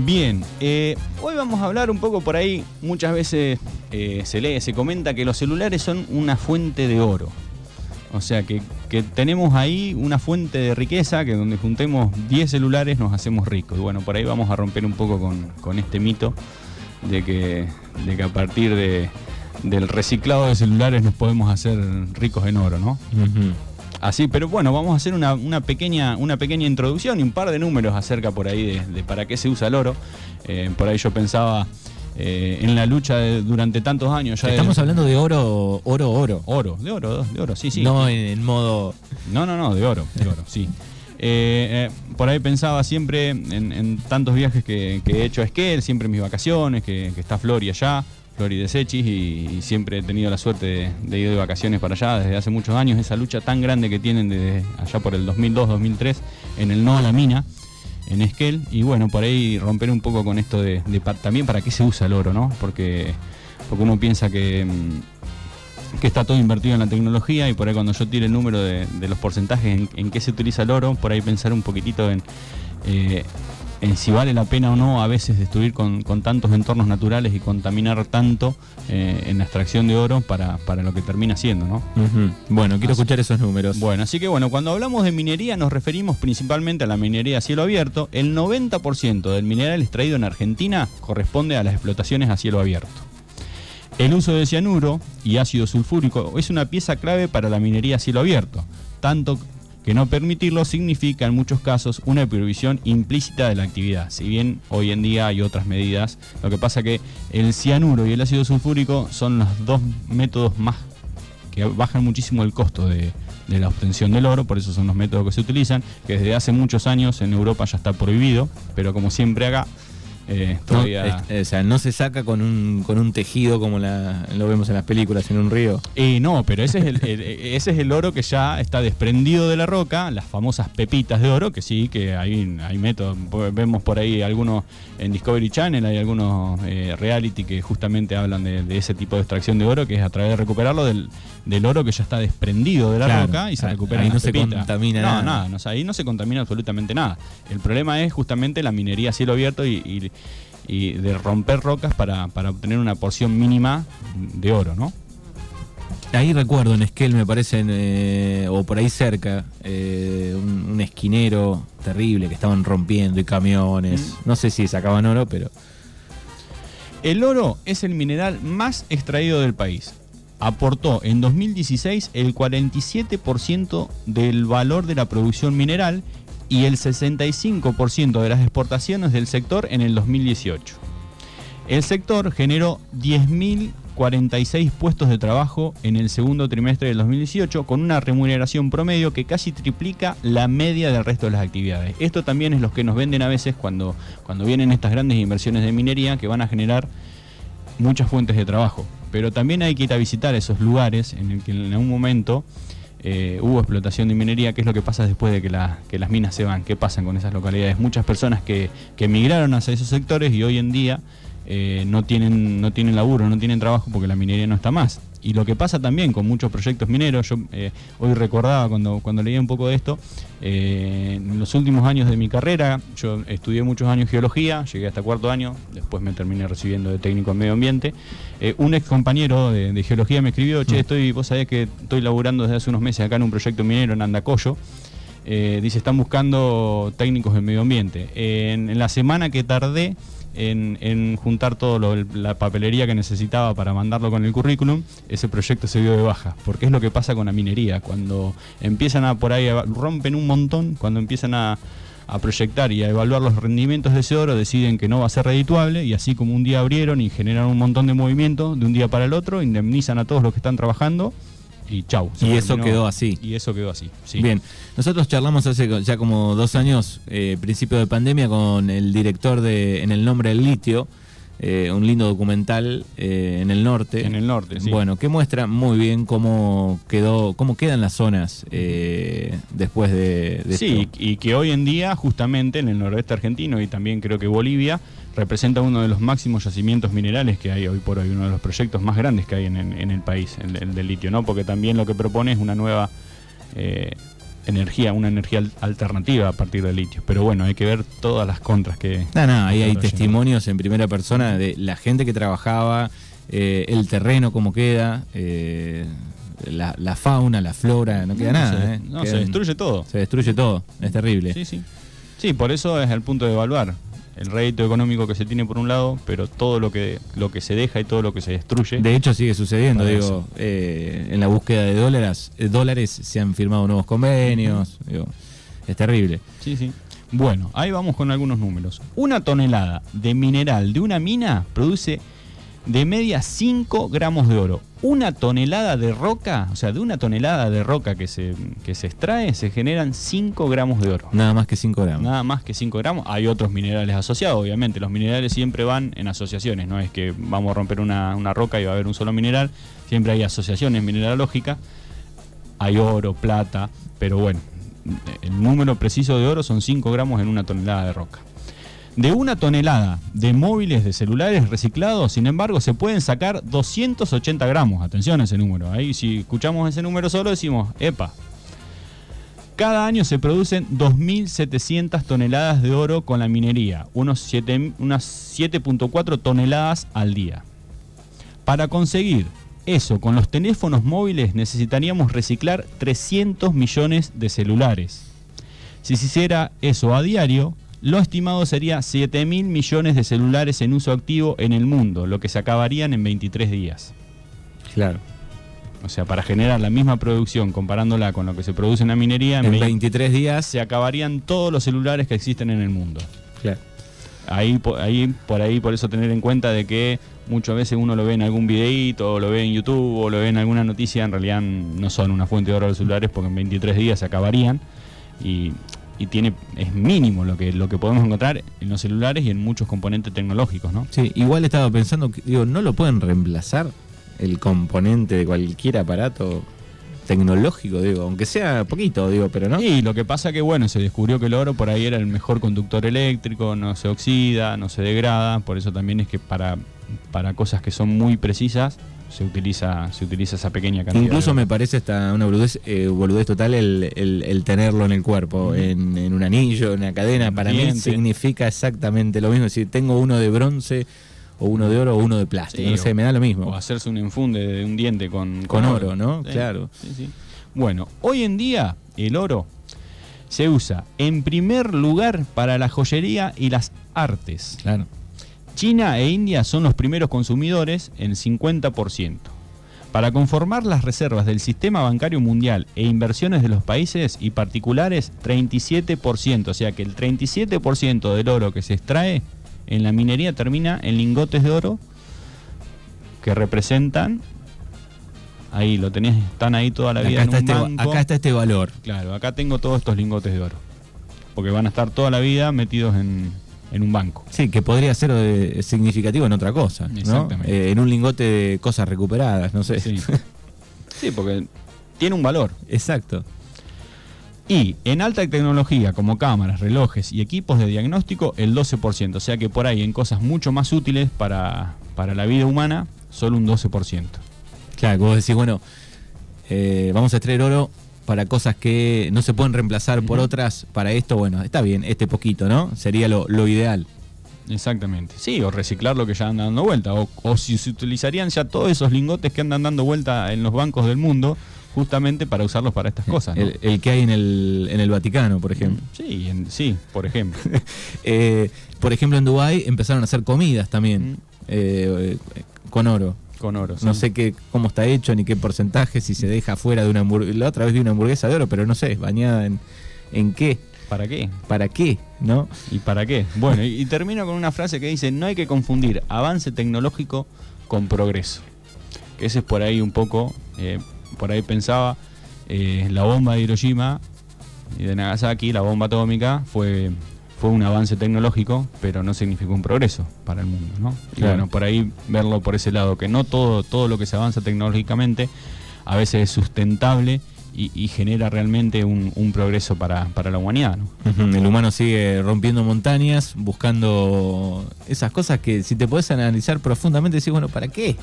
Bien, eh, hoy vamos a hablar un poco por ahí, muchas veces eh, se lee, se comenta que los celulares son una fuente de oro. O sea que, tenemos ahí una fuente de riqueza que donde juntemos 10 celulares nos hacemos ricos. Y bueno, por ahí vamos a romper un poco con, este mito de que, a partir de, del reciclado de celulares nos podemos hacer ricos en oro, ¿no? Así, pero bueno, vamos a hacer una, una, pequeña, una pequeña introducción y un par de números acerca por ahí de, de para qué se usa el oro. Eh, por ahí yo pensaba eh, en la lucha de- durante tantos años. Ya de- Estamos hablando de oro, oro, oro. oro, de oro, de oro, sí, sí. No en, en modo. No, no, no, de oro, de oro, sí. Eh, eh, por ahí pensaba siempre en, en tantos viajes que, que he hecho a Esquel, siempre en mis vacaciones, que, que está Flori allá, Flori de Sechis, y, y siempre he tenido la suerte de, ir de vacaciones para allá desde hace muchos años. Esa lucha tan grande que tienen desde allá por el 2002-2003 en el no a la mina, en Esquel. Y bueno, por ahí romper un poco con esto de, también para qué se usa el oro, ¿no? Porque, porque uno piensa que. mm, que está todo invertido en la tecnología y por ahí cuando yo tire el número de, los porcentajes en, en qué se utiliza el oro, por ahí pensar un poquitito en, eh, en si vale la pena o no a veces destruir con, con tantos entornos naturales y contaminar tanto eh, en la extracción de oro para, para lo que termina siendo, ¿no? Bueno, quiero Así- escuchar esos números. Bueno, así que bueno, cuando hablamos de minería nos referimos principalmente a la minería a cielo abierto. El 90% del mineral extraído en Argentina corresponde a las explotaciones a cielo abierto. El uso de cianuro y ácido sulfúrico es una pieza clave para la minería a cielo abierto, tanto que no permitirlo significa en muchos casos una prohibición implícita de la actividad. Si bien hoy en día hay otras medidas, lo que pasa que el cianuro y el ácido sulfúrico son los dos métodos más que bajan muchísimo el costo de, de la obtención del oro, por eso son los métodos que se utilizan, que desde hace muchos años en Europa ya está prohibido, pero como siempre acá, eh, No, es- o sea, no se saca con un, con un tejido como la, lo vemos en las películas en un río. Eh, no, pero ese es, el, el- ese es el oro que ya está desprendido de la roca, las famosas pepitas de oro, que sí, que hay, hay métodos. Vemos por ahí algunos en Discovery Channel, hay algunos eh, reality que justamente hablan de, de ese tipo de extracción de oro, que es a través de recuperarlo del, del oro que ya está desprendido de la Claro, roca y se recupera ahí no se contamina no, nada. nada. no, o sea, ahí no se contamina absolutamente nada. El problema es justamente la minería a cielo abierto y, y- y de romper rocas para, para obtener una porción mínima de oro, ¿no? Ahí recuerdo en Esquel, me parece, eh, o por ahí cerca, eh, un, un esquinero terrible que estaban rompiendo y camiones. No sé si sacaban oro, pero. El oro es el mineral más extraído del país. Aportó en 2016 el 47% del valor de la producción mineral y el 65% de las exportaciones del sector en el 2018. El sector generó 10.046 puestos de trabajo en el segundo trimestre del 2018 con una remuneración promedio que casi triplica la media del resto de las actividades. Esto también es lo que nos venden a veces cuando, cuando vienen estas grandes inversiones de minería que van a generar muchas fuentes de trabajo. Pero también hay que ir a visitar esos lugares en el que en algún momento eh, hubo explotación de minería, qué es lo que pasa después de que, que las minas se van, qué pasa con esas localidades. Muchas personas que, que emigraron hacia esos sectores y hoy en día eh, no, tienen, no tienen laburo, no tienen trabajo porque la minería no está más. Y lo que pasa también con muchos proyectos mineros, yo eh, hoy recordaba cuando, cuando leía un poco de esto, eh, en los últimos años de mi carrera, yo estudié muchos años geología, llegué hasta cuarto año, después me terminé recibiendo de técnico en medio ambiente. Eh, un ex compañero de, de geología me escribió, che, estoy, vos sabés que estoy laburando desde hace unos meses acá en un proyecto minero en Andacoyo. Eh, dice, están buscando técnicos en medio ambiente. En, en la semana que tardé en, en juntar toda la papelería que necesitaba para mandarlo con el currículum, ese proyecto se dio de baja. Porque es lo que pasa con la minería. Cuando empiezan a por ahí, rompen un montón, cuando empiezan a, a proyectar y a evaluar los rendimientos de ese oro, deciden que no va a ser redituable y así como un día abrieron y generaron un montón de movimiento de un día para el otro, indemnizan a todos los que están trabajando y chau. Y eso terminó- quedó así. Y eso quedó así. sí. Bien, nosotros charlamos hace ya como dos años, eh, principio de pandemia, con el director de En el nombre del litio, eh, un lindo documental eh, en el norte. En el norte, sí. Bueno, que muestra muy bien cómo quedó, cómo quedan las zonas eh, después de, de Sí, esto. y que hoy en día, justamente en el noroeste argentino y también creo que Bolivia, representa uno de los máximos yacimientos minerales que hay hoy por hoy, uno de los proyectos más grandes que hay en, en- en el país, el, el del litio, ¿no? Porque también lo que propone es una nueva eh, energía, una energía alternativa a partir del litio. Pero bueno, hay que ver todas las contras que... No, no, ahí hay testimonios en primera persona de la gente que trabajaba, eh, el terreno, cómo queda, eh, la, fauna, la flora, no queda nada. no, se destruye todo. Se destruye todo, es terrible. Sí, sí. Sí, por eso es el punto de evaluar el rédito económico que se tiene por un lado, pero todo lo que lo que se deja y todo lo que se destruye. De hecho sigue sucediendo, digo, eh, en la búsqueda de dólares, eh, dólares se han firmado nuevos convenios, digo, es terrible. Sí, sí. Bueno, ahí vamos con algunos números. Una tonelada de mineral de una mina produce de media 5 gramos de oro. Una tonelada de roca, o sea, de una tonelada de roca que se, que se extrae, se generan 5 gramos de oro. Nada más que 5 gramos. Nada más que 5 gramos. Hay otros minerales asociados, obviamente. Los minerales siempre van en asociaciones, no es que vamos a romper una, una roca y va a haber un solo mineral. Siempre hay asociaciones mineralógicas. Hay oro, plata, pero bueno, el número preciso de oro son 5 gramos en una tonelada de roca. De una tonelada de móviles de celulares reciclados, sin embargo, se pueden sacar 280 gramos. Atención a ese número. Ahí si escuchamos ese número solo decimos, epa. Cada año se producen 2.700 toneladas de oro con la minería, unos 7, unas 7.4 toneladas al día. Para conseguir eso con los teléfonos móviles necesitaríamos reciclar 300 millones de celulares. Si se hiciera eso a diario, lo estimado sería 7 mil millones de celulares en uso activo en el mundo, lo que se acabarían en 23 días. Claro. O sea, para generar la misma producción, comparándola con lo que se produce en la minería, en, 23 días se acabarían todos los celulares que existen en el mundo. Claro. Ahí, ahí, por ahí, por eso tener en cuenta de que muchas veces uno lo ve en algún videíto, o lo ve en YouTube, o lo ve en alguna noticia, en realidad no son una fuente de oro los celulares porque en 23 días se acabarían. Y y tiene es mínimo lo que lo que podemos encontrar en los celulares y en muchos componentes tecnológicos, ¿no? Sí, igual estaba pensando que digo, no lo pueden reemplazar el componente de cualquier aparato tecnológico, digo, aunque sea poquito, digo, pero no. Y lo que pasa que bueno, se descubrió que el oro por ahí era el mejor conductor eléctrico, no se oxida, no se degrada, por eso también es que para para cosas que son muy precisas se utiliza, se utiliza esa pequeña cantidad. Incluso me parece hasta una boludez, eh, total el, tenerlo en el cuerpo, en, un anillo, en una cadena. Para mí significa exactamente lo mismo. Si tengo uno de bronce o uno de oro o uno de plástico, no sé, me da lo mismo. O hacerse un enfunde de un diente con, con, oro, ¿no? claro. Bueno, hoy en día el oro se usa en primer lugar para la joyería y las artes. Claro. China e India son los primeros consumidores en 50%. Para conformar las reservas del sistema bancario mundial e inversiones de los países y particulares, 37%, o sea que el 37% del oro que se extrae en la minería termina en lingotes de oro que representan ahí lo tenés, están ahí toda la vida acá, está este, acá está este valor. Claro, acá tengo todos estos lingotes de oro. Porque van a estar toda la vida metidos en, en un banco. Sí, que podría ser eh, significativo en otra cosa, ¿no? Eh, en un lingote de cosas recuperadas, no sé. Sí. porque tiene un valor. Exacto. Y en alta tecnología, como cámaras, relojes y equipos de diagnóstico, el 12%. O sea que por ahí en cosas mucho más útiles para, para la vida humana, solo un 12%. Claro, como decís, bueno, eh, vamos a extraer oro para cosas que no se pueden reemplazar por otras, para esto, bueno, está bien, este poquito, ¿no? Sería lo, ideal. Exactamente. Sí, o reciclar lo que ya anda dando vuelta. O, si se utilizarían ya todos esos lingotes que andan dando vuelta en los bancos del mundo, justamente para usarlos para estas cosas. El, que hay en el, en el Vaticano, por ejemplo. Sí, sí, por ejemplo. Eh, por ejemplo, en Dubái empezaron a hacer comidas también eh, con oro. Con oro. No sé qué, cómo está hecho ni qué porcentaje, si se deja fuera de una hamburguesa. La otra vez vi una hamburguesa de oro, pero no sé, bañada en, en qué. ¿Para qué? ¿Para qué? ¿No? ¿Y para qué? Bueno, y, termino con una frase que dice, no hay que confundir avance tecnológico con progreso. ese es por ahí un poco, eh, por ahí pensaba, eh, la bomba de Hiroshima y de Nagasaki, la bomba atómica, fue fue un avance tecnológico, pero no significó un progreso para el mundo, ¿no? Y bueno, por ahí verlo por ese lado, que no todo, todo lo que se avanza tecnológicamente a veces es sustentable y, genera realmente un, progreso para, la humanidad. ¿no? El humano sigue rompiendo montañas, buscando esas cosas que si te puedes analizar profundamente, decís, bueno, ¿para qué?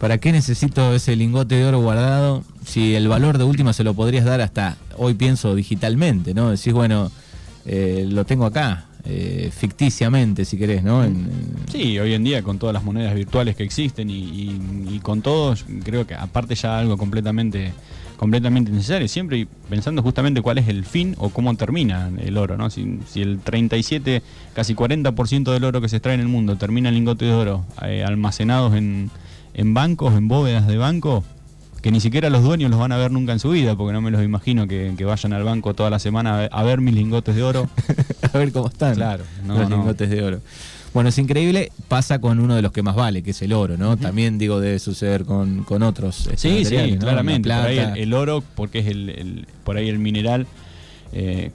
¿Para qué necesito ese lingote de oro guardado? Si el valor de última se lo podrías dar hasta hoy pienso digitalmente, ¿no? Decís, bueno, eh, lo tengo acá, eh, ficticiamente, si querés, ¿no? sí, hoy en día con todas las monedas virtuales que existen y, con todos, creo que aparte ya algo completamente completamente necesario, siempre pensando justamente cuál es el fin o cómo termina el oro, ¿no? Si, el 37, casi 40% del oro que se extrae en el mundo termina en lingotes de oro eh, almacenados en, en bancos, en bóvedas de banco, que ni siquiera los dueños los van a ver nunca en su vida, porque no me los imagino que, vayan al banco toda la semana a ver, mis lingotes de oro. a ver cómo están claro, los lingotes de oro. Bueno, es increíble, pasa con uno de los que más vale, que es el oro, ¿no? También digo, debe suceder con, otros. Este, sí, sí, claramente. el, oro, porque es el, por ahí el mineral eh,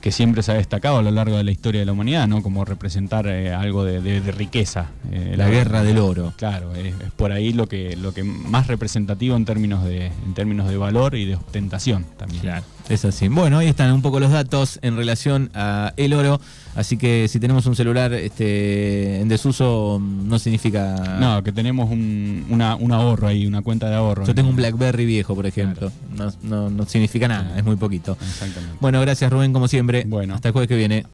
que siempre se ha destacado a lo largo de la historia de la humanidad, ¿no? Como representar eh, algo de, riqueza. Eh, la, guerra del oro. Claro, es, por ahí lo que, lo que más representativo en términos de, en términos de valor y de ostentación también. Claro, es así. Bueno, ahí están un poco los datos en relación a el oro. Así que si tenemos un celular este, en desuso, no significa. No, que tenemos un, ahorro ahí, una cuenta de ahorro. Yo tengo un Blackberry viejo, por ejemplo. No, no significa nada, es muy poquito. Exactamente. Bueno, gracias Rubén, como siempre. Bueno. Hasta el jueves que viene.